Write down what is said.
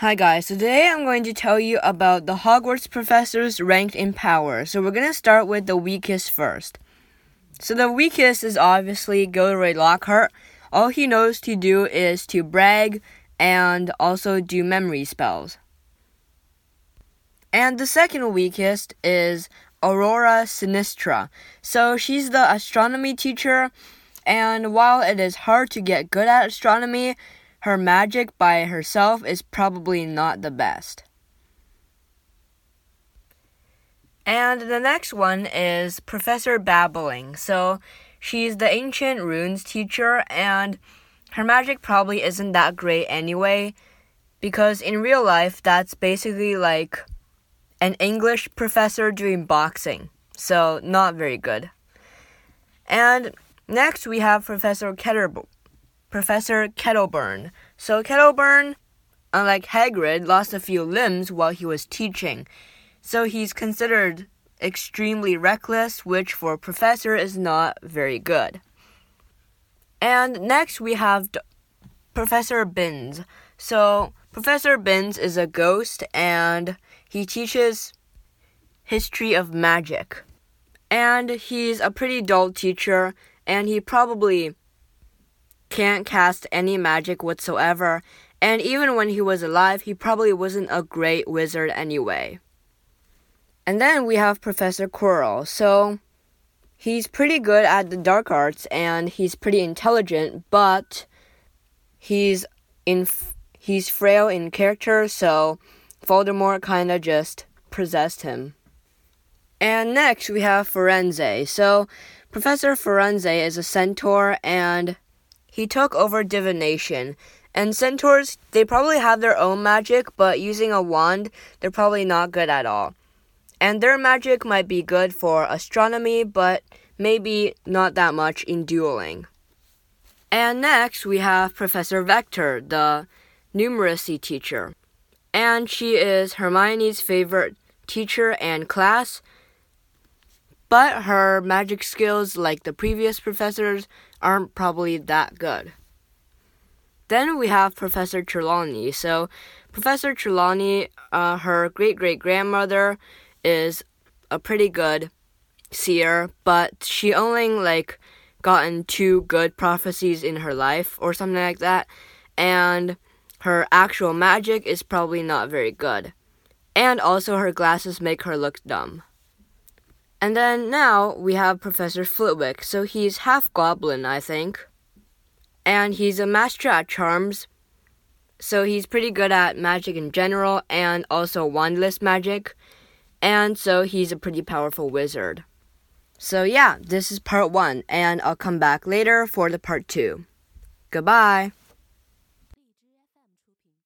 Hi guys, today I'm going to tell you about the Hogwarts professors ranked in power. So we're going to start with the weakest first. So the weakest is obviously Gilderoy Lockhart. All he knows to do is to brag and also do memory spells. And the second weakest is Aurora Sinistra. So she's the astronomy teacher, and while it is hard to get good at astronomy, her magic by herself is probably not the best. And the next one is Professor Babbling. So she's the ancient runes teacher, and her magic probably isn't that great anyway, because in real life, that's basically like an English professor doing boxing. So, not very good. And next we have Professor Ketterb- Professor Kettleburn. So Kettleburn, unlike Hagrid, lost a few limbs while he was teaching. So he's considered extremely reckless, which for a professor is not very good. And next we have D- Professor Binns. So Professor Binns is a ghost and he teaches history of magic. And he's a pretty dull teacher and he probably can't cast any magic whatsoever, and even when he was alive, he probably wasn't a great wizard anyway. And then we have Professor Quirrell. So he's pretty good at the dark arts and he's pretty intelligent, but he's in he's frail in character, so Voldemort kind of just possessed him. And next we have Firenze. So Professor Firenze is a centaur and he took over divination. And centaurs, they probably have their own magic, but using a wand, they're probably not good at all. And their magic might be good for astronomy, but maybe not that much in dueling. And next, we have Professor Vector, the numeracy teacher. And she is Hermione's favorite teacher and class, but her magic skills, like the previous professors, aren't probably that good. Then we have Professor Trelawney. So, Professor Trelawney, uh, her great great grandmother, is a pretty good seer, but she only like gotten two good prophecies in her life or something like that, and her actual magic is probably not very good. And also, her glasses make her look dumb. And then now we have Professor Flitwick. So he's half goblin, I think. And he's a master at charms. So he's pretty good at magic in general and also wandless magic. And so he's a pretty powerful wizard. So yeah, this is part one, and I'll come back later for the part two. Goodbye.